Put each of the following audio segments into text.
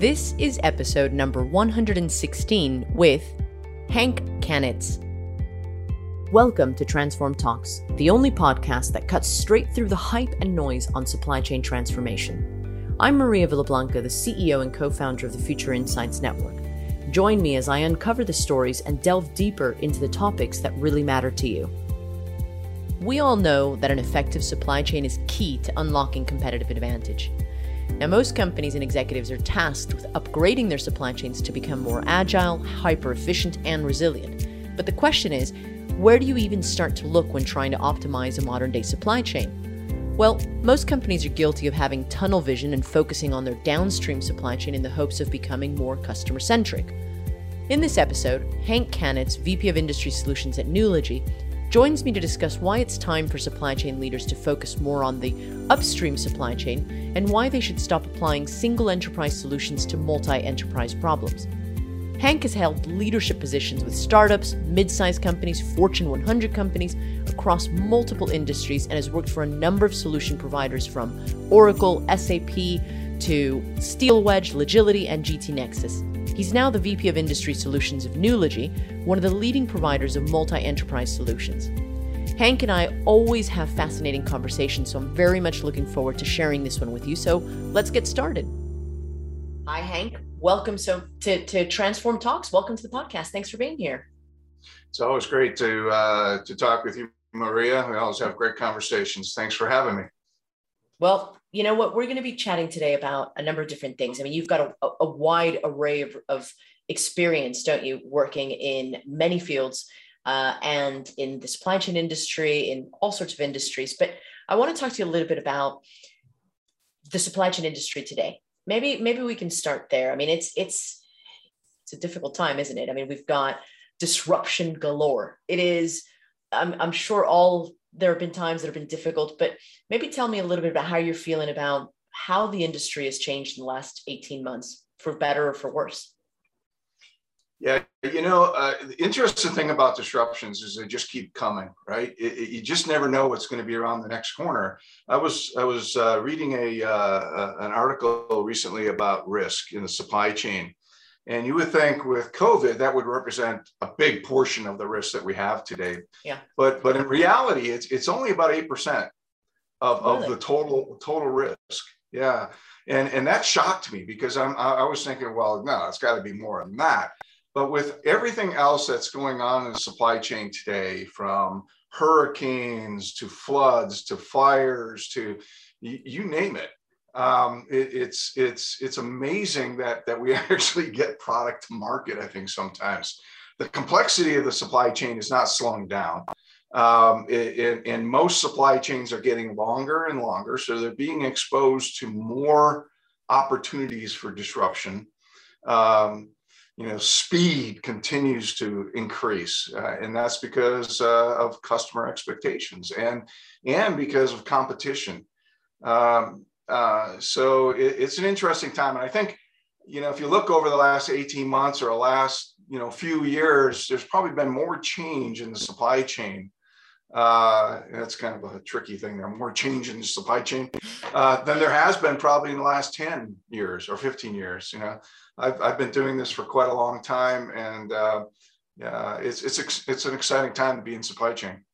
This is episode number 116 with Hank Canitz. Welcome to Transform Talks, the only podcast that cuts straight through the hype and noise on supply chain transformation. I'm Maria Villablanca, the CEO and co founder of the Future Insights Network. Join me as I uncover the stories and delve deeper into the topics that really matter to you. We all know that an effective supply chain is key to unlocking competitive advantage. Now, most companies and executives are tasked with upgrading their supply chains to become more agile, hyper efficient, and resilient. But the question is where do you even start to look when trying to optimize a modern day supply chain? Well, most companies are guilty of having tunnel vision and focusing on their downstream supply chain in the hopes of becoming more customer centric. In this episode, Hank Canitz, VP of Industry Solutions at Nulogy, joins me to discuss why it's time for supply chain leaders to focus more on the upstream supply chain and why they should stop applying single enterprise solutions to multi enterprise problems. Hank has held leadership positions with startups, mid sized companies, Fortune 100 companies across multiple industries and has worked for a number of solution providers from Oracle, SAP, to SteelWedge, Logility, and GT Nexus. He's now the VP of Industry Solutions of Nulogy, one of the leading providers of multi enterprise solutions. Hank and I always have fascinating conversations, so I'm very much looking forward to sharing this one with you. So let's get started. Hi, Hank. Welcome so to, to Transform Talks. Welcome to the podcast. Thanks for being here. It's always great to uh, to talk with you, Maria. We always have great conversations. Thanks for having me. Well, you know what? We're going to be chatting today about a number of different things. I mean, you've got a, a wide array of, of experience, don't you, working in many fields uh, and in the supply chain industry, in all sorts of industries. But I want to talk to you a little bit about the supply chain industry today. Maybe maybe we can start there. I mean, it's it's it's a difficult time, isn't it? I mean, we've got disruption galore. It is. I'm, I'm sure all there have been times that have been difficult, but maybe tell me a little bit about how you're feeling about how the industry has changed in the last 18 months, for better or for worse. Yeah, you know, uh, the interesting thing about disruptions is they just keep coming, right? It, it, you just never know what's going to be around the next corner. I was I was uh, reading a uh, an article recently about risk in the supply chain, and you would think with COVID, that would represent a big portion of the risk that we have today. Yeah. But but in reality, it's it's only about eight percent of, really? of the total total risk. Yeah. And and that shocked me because I'm I was thinking, well, no, it's got to be more than that. But with everything else that's going on in the supply chain today, from hurricanes to floods to fires to you, you name it, um, it, it's it's it's amazing that that we actually get product to market. I think sometimes the complexity of the supply chain is not slowing down. Um, it, and most supply chains are getting longer and longer, so they're being exposed to more opportunities for disruption. Um, you know, speed continues to increase, uh, and that's because uh, of customer expectations and and because of competition. Um, uh, so it, it's an interesting time. And I think, you know, if you look over the last 18 months or the last, you know, few years, there's probably been more change in the supply chain. Uh, that's kind of a tricky thing. There more change in the supply chain uh, than there has been probably in the last 10 years or 15 years. You know, I've, I've been doing this for quite a long time and uh, yeah, it's, it's, it's an exciting time to be in supply chain.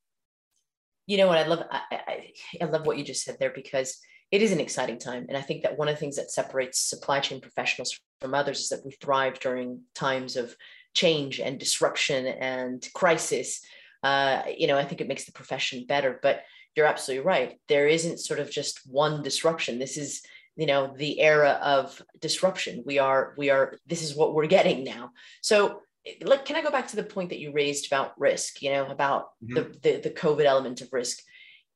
You know what? I love, I, I, I love what you just said there because it is an exciting time. And I think that one of the things that separates supply chain professionals from others is that we thrive during times of change and disruption and crisis. Uh, you know, I think it makes the profession better. But you're absolutely right. There isn't sort of just one disruption. This is, you know, the era of disruption. We are, we are, this is what we're getting now. So like, can I go back to the point that you raised about risk, you know, about mm-hmm. the, the, the COVID element of risk?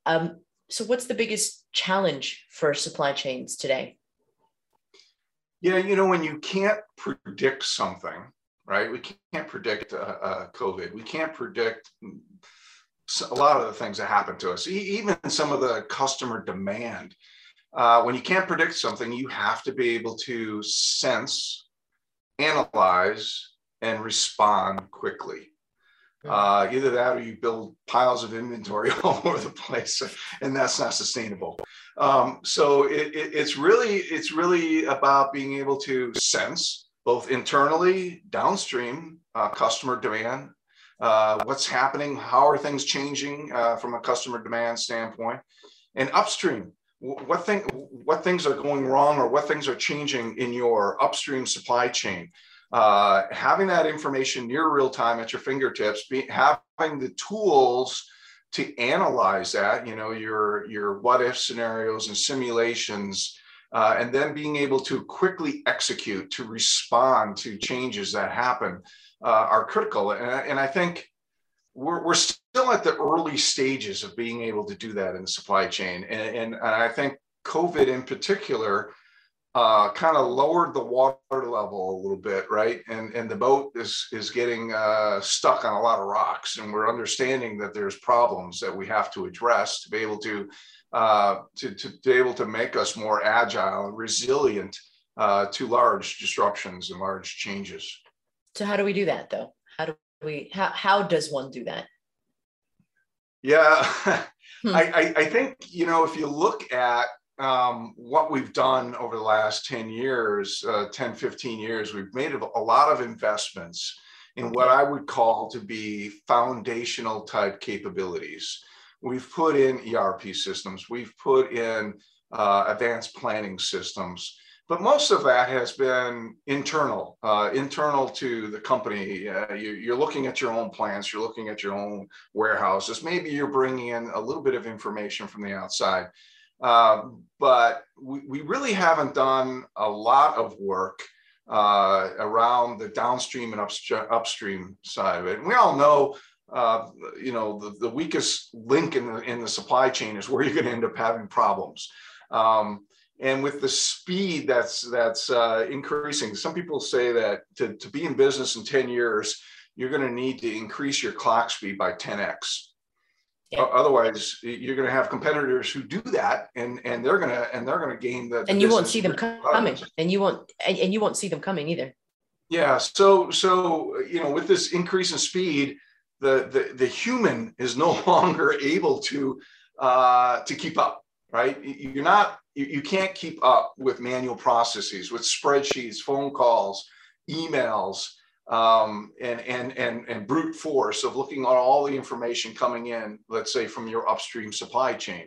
Um, so what's the biggest challenge for supply chains today? Yeah, you know, when you can't predict something, right? We can't predict uh, uh, COVID. We can't predict a lot of the things that happen to us, even some of the customer demand. Uh, when you can't predict something, you have to be able to sense, analyze, and respond quickly. Uh, either that or you build piles of inventory all over the place, and that's not sustainable. Um, so it, it, it's really it's really about being able to sense both internally, downstream, uh, customer demand, uh, what's happening, how are things changing uh, from a customer demand standpoint, and upstream, what thing what things are going wrong or what things are changing in your upstream supply chain. Uh, having that information near real time at your fingertips, be, having the tools to analyze that, you know, your your what if scenarios and simulations uh, and then being able to quickly execute to respond to changes that happen uh, are critical. And, and I think we're, we're still at the early stages of being able to do that in the supply chain. And, and, and I think COVID in particular uh, kind of lowered the water level a little bit, right? And and the boat is is getting uh, stuck on a lot of rocks, and we're understanding that there's problems that we have to address to be able to uh, to, to be able to make us more agile and resilient uh, to large disruptions and large changes. So how do we do that though? How do we, how, how does one do that? Yeah, hmm. I, I, I, think, you know, if you look at um, what we've done over the last 10 years, uh, 10, 15 years, we've made a lot of investments in what I would call to be foundational type capabilities. We've put in ERP systems, we've put in uh, advanced planning systems, but most of that has been internal, uh, internal to the company. Uh, you, are looking at your own plants, you're looking at your own warehouses. Maybe you're bringing in a little bit of information from the outside. Um, but we, we, really haven't done a lot of work uh, around the downstream and upstream, side of it. And we all know uh, you know, the, the weakest link in the, in the supply chain is where you're going to end up having problems. Um, and with the speed that's that's uh, increasing, some people say that to, to be in business in 10 years, you're going to need to increase your clock speed by 10x. Yeah. Otherwise, you're going to have competitors who do that, and and they're going to and they're going to gain the. And you won't see them coming, and you won't and, and you won't see them coming either. Yeah. So so you know, with this increase in speed, the, the, the human is no longer able to, uh, to keep up, right? You're not, you, you can't keep up with manual processes, with spreadsheets, phone calls, emails, um, and, and, and, and brute force of looking at all the information coming in, let's say from your upstream supply chain.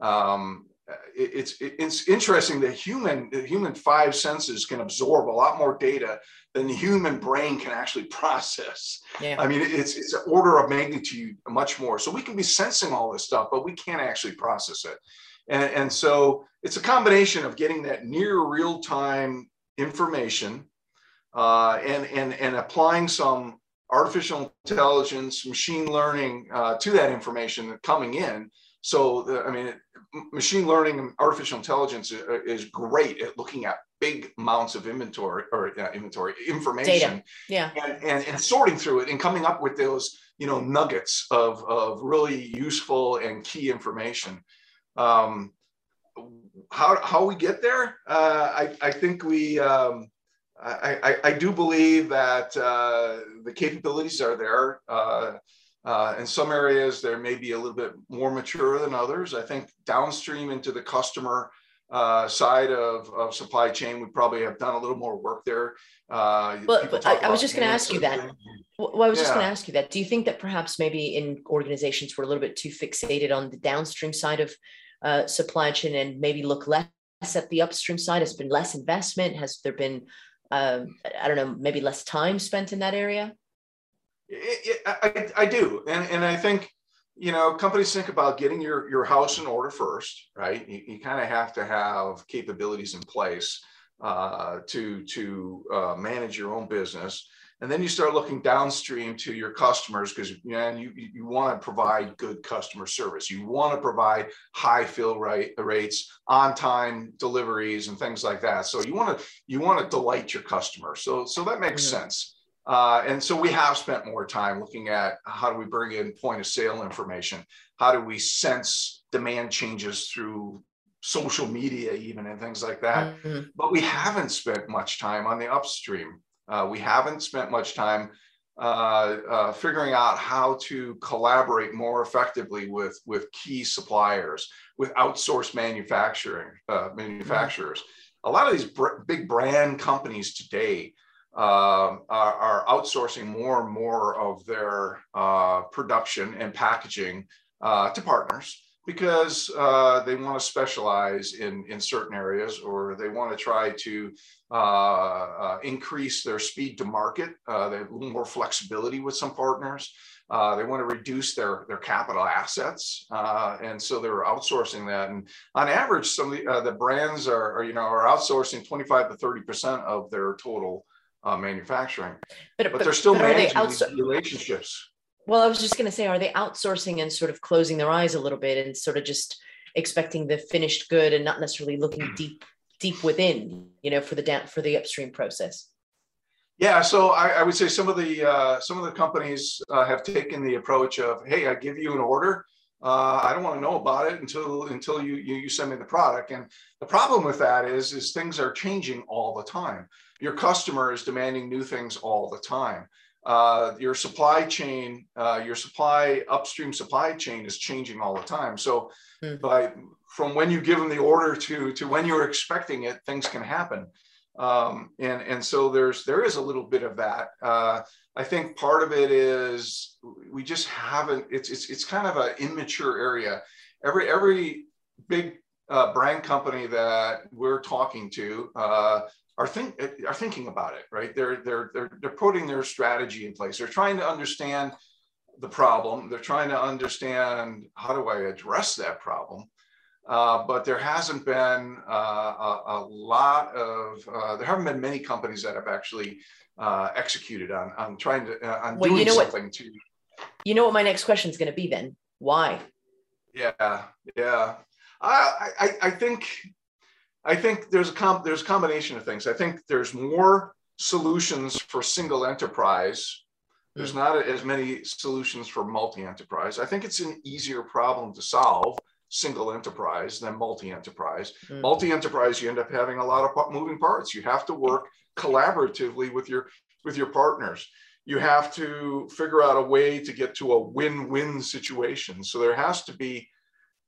Um, it's it's interesting that human the human five senses can absorb a lot more data than the human brain can actually process. Yeah. I mean, it's it's an order of magnitude much more. So we can be sensing all this stuff, but we can't actually process it. And, and so it's a combination of getting that near real time information uh, and and and applying some artificial intelligence, machine learning uh, to that information coming in. So I mean, machine learning and artificial intelligence is great at looking at big amounts of inventory or uh, inventory information Data. yeah and, and, and sorting through it and coming up with those you know nuggets of, of really useful and key information um, how, how we get there uh, I, I think we um, I, I, I, do believe that uh, the capabilities are there uh, uh, in some areas, there may be a little bit more mature than others. I think downstream into the customer uh, side of, of supply chain, we probably have done a little more work there. Uh, but, but I, I, was just going to ask you that. Well, I was yeah. just going to ask you that. Do you think that perhaps maybe in organizations we're a little bit too fixated on the downstream side of uh, supply chain and maybe look less at the upstream side? Has been less investment? Has there been, um, I don't know, maybe less time spent in that area? It, it, I, I do. And, and I think, you know, companies think about getting your, your house in order first, right? You, you kind of have to have capabilities in place uh, to, to uh, manage your own business. And then you start looking downstream to your customers because you, you, you want to provide good customer service. You want to provide high fill rate rates, on time deliveries, and things like that. So you want to you want to delight your customer. So so that makes mm-hmm. sense. Uh, and so we have spent more time looking at how do we bring in point of sale information? How do we sense demand changes through social media, even and things like that? Mm-hmm. But we haven't spent much time on the upstream. Uh, we haven't spent much time uh, uh, figuring out how to collaborate more effectively with, with key suppliers, with outsourced manufacturing uh, manufacturers. Mm-hmm. A lot of these br- big brand companies today um, are, are, outsourcing more and more of their uh, production and packaging uh, to partners because uh, they want to specialize in, in certain areas or they want to try to uh, uh, increase their speed to market. Uh, they have a little more flexibility with some partners. Uh, they want to reduce their, their capital assets. Uh, and so they're outsourcing that. And on average, some of the, the brands are, are, you know, are outsourcing 25 to 30% of their total manufacturing, but, but, but, they're still but managing outso- these relationships. Well, I was just going to say, are they outsourcing and sort of closing their eyes a little bit and sort of just expecting the finished good and not necessarily looking deep, deep within, you know, for the down for the upstream process? Yeah, so I, I would say some of the uh, some of the companies uh, have taken the approach of, hey, I give you an order, uh, I don't want to know about it until until you, you you send me the product. And the problem with that is is things are changing all the time. Your customer is demanding new things all the time uh, your supply chain, uh, your supply upstream supply chain is changing all the time. So, mm. by from when you give them the order to to when you're expecting it, things can happen. Um, and and so there's there is a little bit of that. Uh, I think part of it is we just haven't. It's it's it's kind of an immature area. Every every big uh, brand company that we're talking to uh, are think are thinking about it, right? They're they're they're they're putting their strategy in place. They're trying to understand the problem. They're trying to understand how do I address that problem. Uh, but there hasn't been uh, a, a, lot of uh, there haven't been many companies that have actually uh, executed on on trying to uh, on well, doing you know something what, to. You know what my next question is going to be then? Why? Yeah, yeah. I, I I think I think there's a com- there's a combination of things. I think there's more solutions for single enterprise. There's not as many solutions for multi-enterprise. I think it's an easier problem to solve single enterprise than multi-enterprise. Mm. Multi-enterprise, you end up having a lot of moving parts. You have to work collaboratively with your with your partners. You have to figure out a way to get to a win-win situation. So there has to be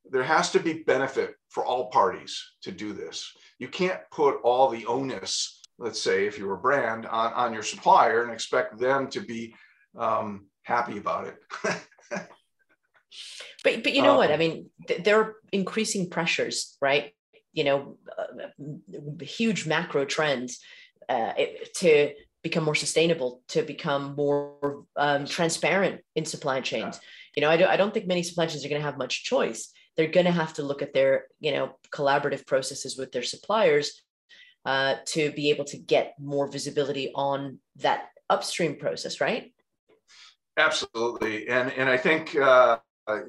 there has to be benefit for all parties to do this. You can't put all the onus, let's say, if you're a brand, on, on your supplier and expect them to be um, happy about it. but but you know um, what? I mean, th- there are increasing pressures, right? You know, uh, huge macro trends uh, to become more sustainable, to become more um, transparent in supply chains. Yeah. You know, I, do, I don't think many supply chains are going to have much choice they're going to have to look at their you know collaborative processes with their suppliers uh, to be able to get more visibility on that upstream process right? Absolutely. And and i think uh,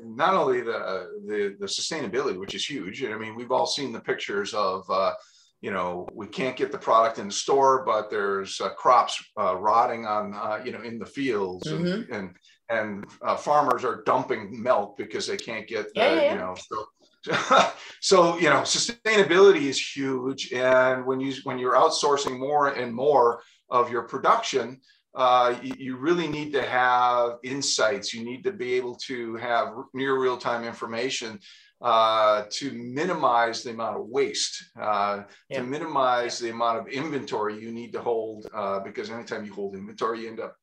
not only the, the the sustainability which is huge and i mean we've all seen the pictures of uh, you know we can't get the product in the store but there's uh, crops uh, rotting on uh, you know in the fields mm-hmm. and, and and uh, farmers are dumping milk because they can't get yeah, yeah. you know so, so you know sustainability is huge and when you when you're outsourcing more and more of your production uh, you, you, really need to have insights you need to be able to have near real-time information uh, to minimize the amount of waste, uh, yeah. to minimize the amount of inventory you need to hold, uh, because anytime you hold inventory, you end up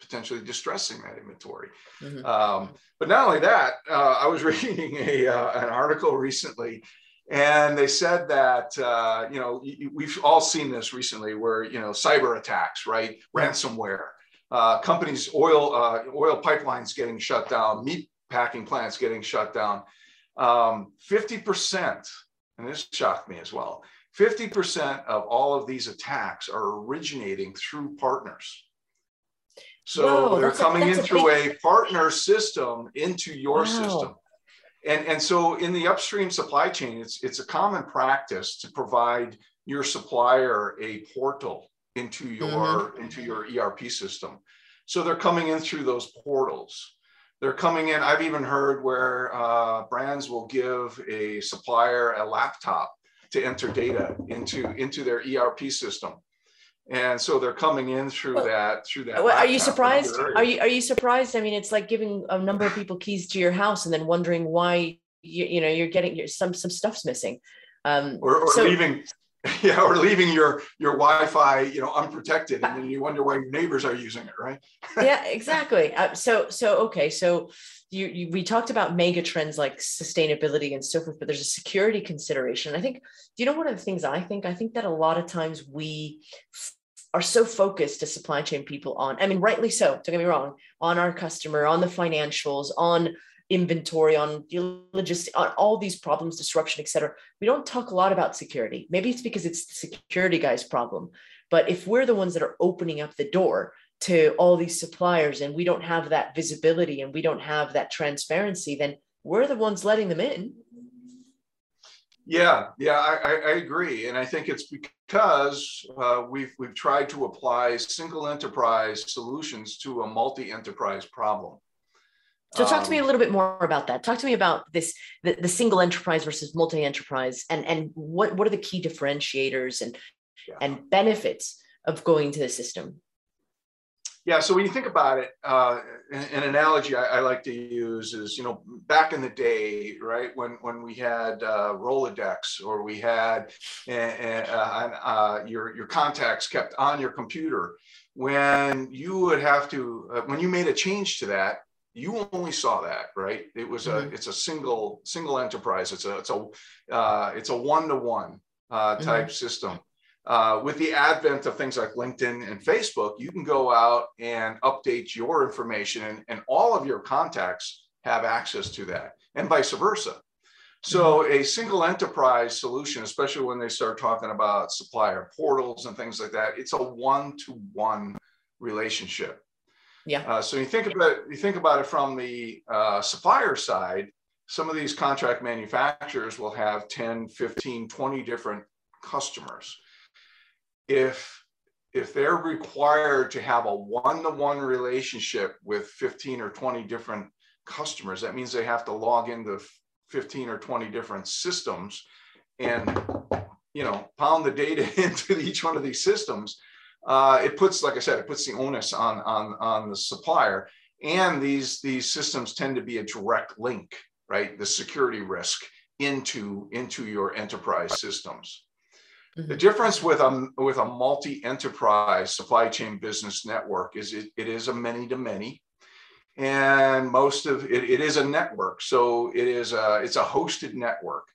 potentially distressing that inventory. Mm-hmm. Um, but not only that, uh, I was reading a, uh, an article recently, and they said that uh, you know we've all seen this recently, where you know cyber attacks, right, ransomware, uh, companies, oil uh, oil pipelines getting shut down, meat packing plants getting shut down. Um, 50%, and this shocked me as well. 50% of all of these attacks are originating through partners. So Whoa, they're coming a, in through a, big... a, partner system into your wow. system. And, and so in the upstream supply chain, it's, it's a common practice to provide your supplier a portal into your, mm-hmm. into your ERP system. So they're coming in through those portals. They're coming in. I've even heard where uh, brands will give a supplier a laptop to enter data into, into their ERP system. and so they're coming in through well, that through that. Well, are you surprised? Are you are you surprised? I mean, it's like giving a number of people keys to your house and then wondering why you you know you're getting your, some some stuff's missing. Um, or, or so, leaving yeah or leaving your your wi-fi you know unprotected and then you wonder why your neighbors are using it right? Yeah exactly. Uh, so so okay so you, you, we talked about mega trends like sustainability and so forth but there's a security consideration. I think you know one of the things i think? I think that a lot of times we are so focused as supply chain people on i mean rightly so don't get me wrong on our customer on the financials on inventory, on logistics, on all these problems, disruption, etc. We don't talk a lot about security. Maybe it's because it's the security guy's problem. But if we're the ones that are opening up the door to all these suppliers and we don't have that visibility and we don't have that transparency, then we're the ones letting them in. Yeah, yeah, I, I agree, and I think it's because uh, we've we've tried to apply single enterprise solutions to a multi-enterprise problem. So talk to me a um, little bit more about that. Talk to me about this the, the single enterprise versus multi-enterprise and and what what are the key differentiators and yeah. and benefits of going to the system? Yeah, so when you think about it, uh, an, an, analogy I, I, like to use is, you know, back in the day, right, when when we had uh, Rolodex or we had uh, uh, your your contacts kept on your computer, when you would have to, uh, when you made a change to that, you only saw that right it was a mm-hmm. it's a single single enterprise it's a it's a uh, it's a one-to-one uh, mm-hmm. type mm-hmm. system uh, with the advent of things like linkedin and facebook you can go out and update your information and, and all of your contacts have access to that and vice versa so mm-hmm. a single enterprise solution especially when they start talking about supplier portals and things like that it's a one-to-one relationship yeah. Uh, so you think about you think about it from the uh, supplier side. Some of these contract manufacturers will have 10, 15, 20 different customers. If if they're required to have a one-to-one relationship with 15 or 20 different customers, that means they have to log into 15 or 20 different systems and you know pound the data into each one of these systems uh, it puts, like I said, it puts the onus on, on, on the supplier. And these, these systems tend to be a direct link, right? The security risk into, into your enterprise systems. Mm-hmm. The difference with a, with a multi-enterprise supply chain business network is it, it is a many-to-many. And most of it, it is a network. So it is a, it's a hosted network.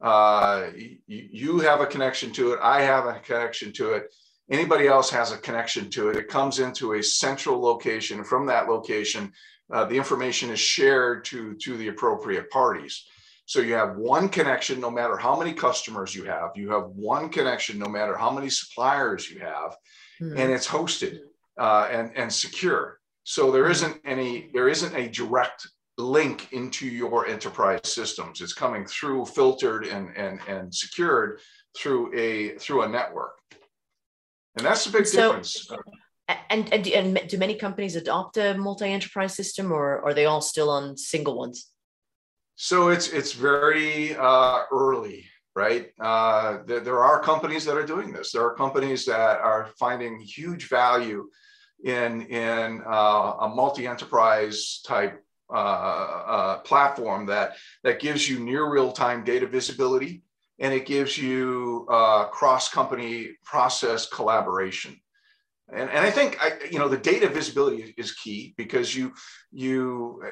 Uh, you, you have a connection to it. I have a connection to it anybody else has a connection to it. It comes into a central location. From that location, uh, the information is shared to, to the appropriate parties. So you have one connection no matter how many customers you have. You have one connection no matter how many suppliers you have, mm-hmm. and it's hosted uh, and, and secure. So there hmm. isn't any there isn't a direct link into your enterprise systems. It's coming through filtered and, and, and secured through a through a network. And that's the big so, difference. And, and, and do many companies adopt a multi-enterprise system or are they all still on single ones? So it's, it's very uh, early, right? Uh, there, there are companies that are doing this. There are companies that are finding huge value in, in uh, a multi-enterprise type uh, uh, platform that, that gives you near real-time data visibility and it gives you uh, cross-company process collaboration. And, and I think I, you know the data visibility is key because you you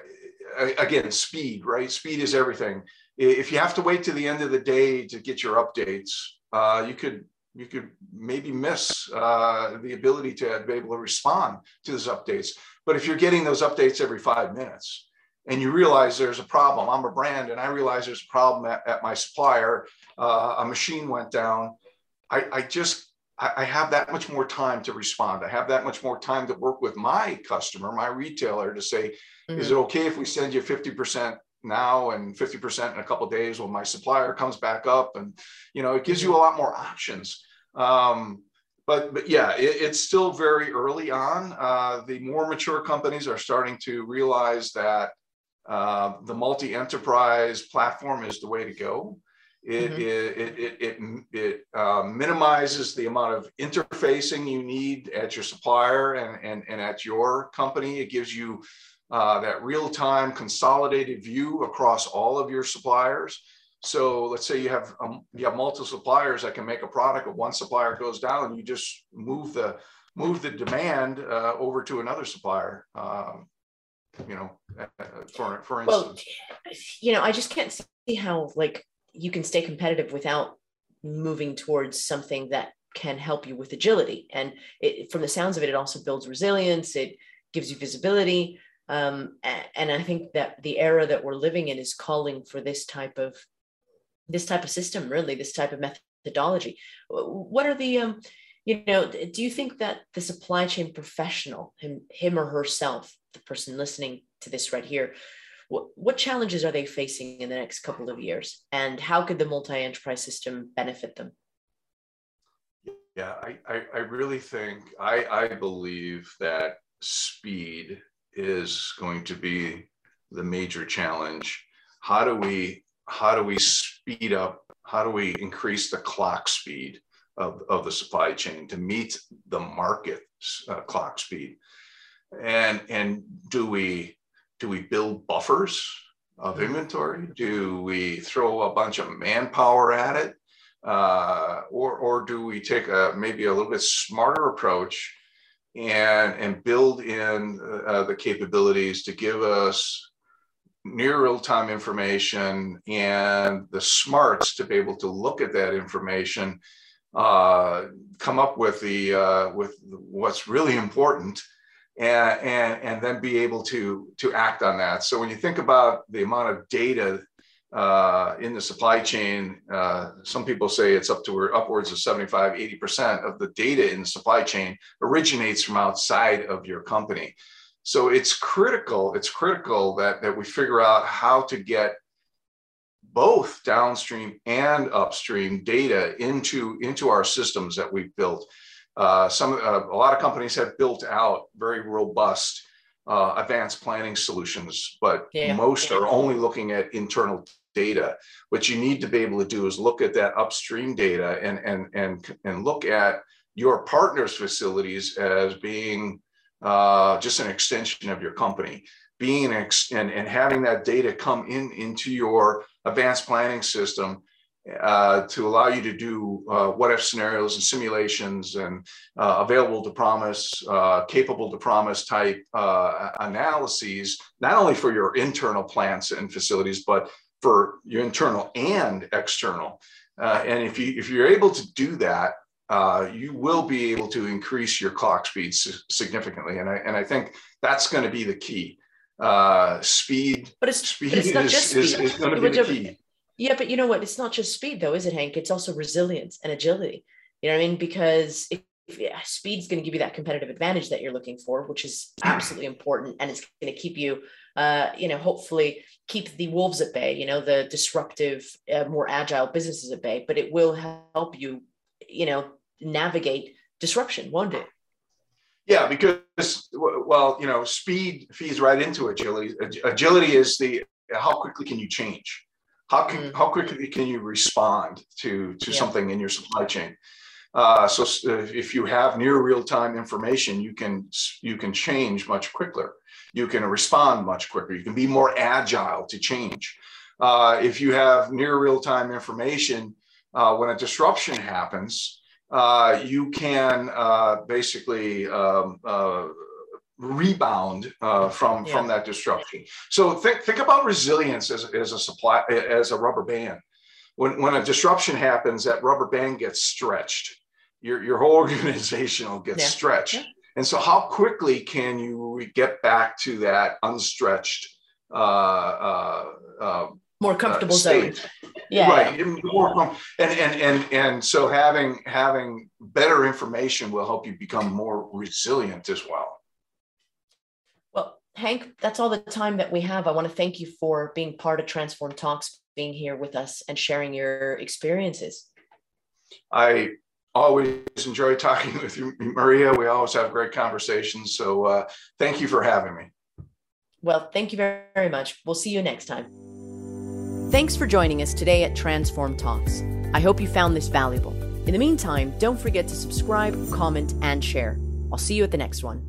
again speed right speed is everything. If you have to wait to the end of the day to get your updates, uh, you could you could maybe miss uh, the ability to be able to respond to those updates. But if you're getting those updates every five minutes, and you realize there's a problem. I'm a brand and I realize there's a problem at, at my supplier. Uh, a machine went down. I, I just, I, I, have that much more time to respond. I have that much more time to work with my customer, my retailer to say, mm-hmm. is it okay if we send you 50% now and 50% in a couple days when my supplier comes back up? And, you know, it gives you a lot more options. Um, but, but yeah, it, it's still very early on. Uh, the more mature companies are starting to realize that uh, the multi-enterprise platform is the way to go. It, mm-hmm. it, it, it, it, uh, minimizes the amount of interfacing you need at your supplier and, and, and at your company. It gives you uh, that real-time consolidated view across all of your suppliers. So let's say you have um, you have multiple suppliers that can make a product. If one supplier goes down, you just move the move the demand uh, over to another supplier. Um, you know, uh, for for instance. Well, you know, I just can't see how like you can stay competitive without moving towards something that can help you with agility. And it, from the sounds of it, it also builds resilience. It gives you visibility. Um, and I think that the era that we're living in is calling for this type of this type of system, really, this type of methodology. What are the um, you know, do you think that the supply chain professional, him, him or herself, the person listening to this right here, what, what challenges are they facing in the next couple of years, and how could the multi-enterprise system benefit them? Yeah, I, I, I really think I, I believe that speed is going to be the major challenge. How do we how do we speed up? How do we increase the clock speed of, of the supply chain to meet the market uh, clock speed? And and do we do we build buffers of mm-hmm. inventory? Do we throw a bunch of manpower at it? Uh, or, or do we take a maybe a little bit smarter approach and, and build in uh, the capabilities to give us near real time information and the smarts to be able to look at that information, uh, come up with the uh, with what's really important, and, and and then be able to to act on that. So when you think about the amount of data uh, in the supply chain, uh, some people say it's up to upwards of 75, 80% of the data in the supply chain originates from outside of your company. So it's critical, it's critical that, that we figure out how to get both downstream and upstream data into, into our systems that we've built. Uh, some, uh, a lot of companies have built out very robust uh, advanced planning solutions, but yeah. most yeah. are only looking at internal data. What you need to be able to do is look at that upstream data and and and and look at your partners' facilities as being uh, just an extension of your company. Being ex- and, and having that data come in into your advanced planning system uh, to allow you to do uh, what if scenarios and simulations and uh, available to promise, uh, capable to promise type uh, analyses, not only for your internal plants and facilities, but for your internal and external. Uh, and if you if you're able to do that, you will be able to increase your clock speed significantly. And I and I think that's going to be the key. Uh, speed, but it's speed but it's not is, just speed. Is, is going to be the key. Yeah, but you know what? It's not just speed, though, is it, Hank? It's also resilience and agility. You know what I mean? Because if, if yeah, speed's going to give you that competitive advantage that you're looking for, which is absolutely important, and it's going to keep you, uh, you know, hopefully keep the wolves at bay, you know, the disruptive, uh, more agile businesses at bay, but it will help you, you know, navigate disruption, won't it? Yeah, because well, you know, speed feeds right into agility. Agility is the how quickly can you change? How can, mm-hmm. how quickly can you respond to to yeah. something in your supply chain? Uh, so if you have near real time information, you can you can change much quicker. You can respond much quicker. You can be more agile to change. Uh, if you have near real time information, uh, when a disruption happens, uh, you can uh, basically um, uh, rebound from yeah. from that disruption. So think think about resilience as, as a supply as a rubber band. When when a disruption happens, that rubber band gets stretched your, your whole organization will get yeah. stretched. Yeah. And so, how quickly can you get back to that unstretched, uh, uh, uh, more comfortable uh, zone? Yeah, right. More, and and and and so having having better information will help you become more resilient as well. Well, Hank, that's all the time that we have. I want to thank you for being part of Transform Talks, being here with us, and sharing your experiences. I always enjoy talking with you, Maria. We always have great conversations. So uh, thank you for having me. Well, thank you very, very much. We'll see you next time. Thanks for joining us today at Transform Talks. I hope you found this valuable. In the meantime, don't forget to subscribe, comment, and share. I'll see you at the next one.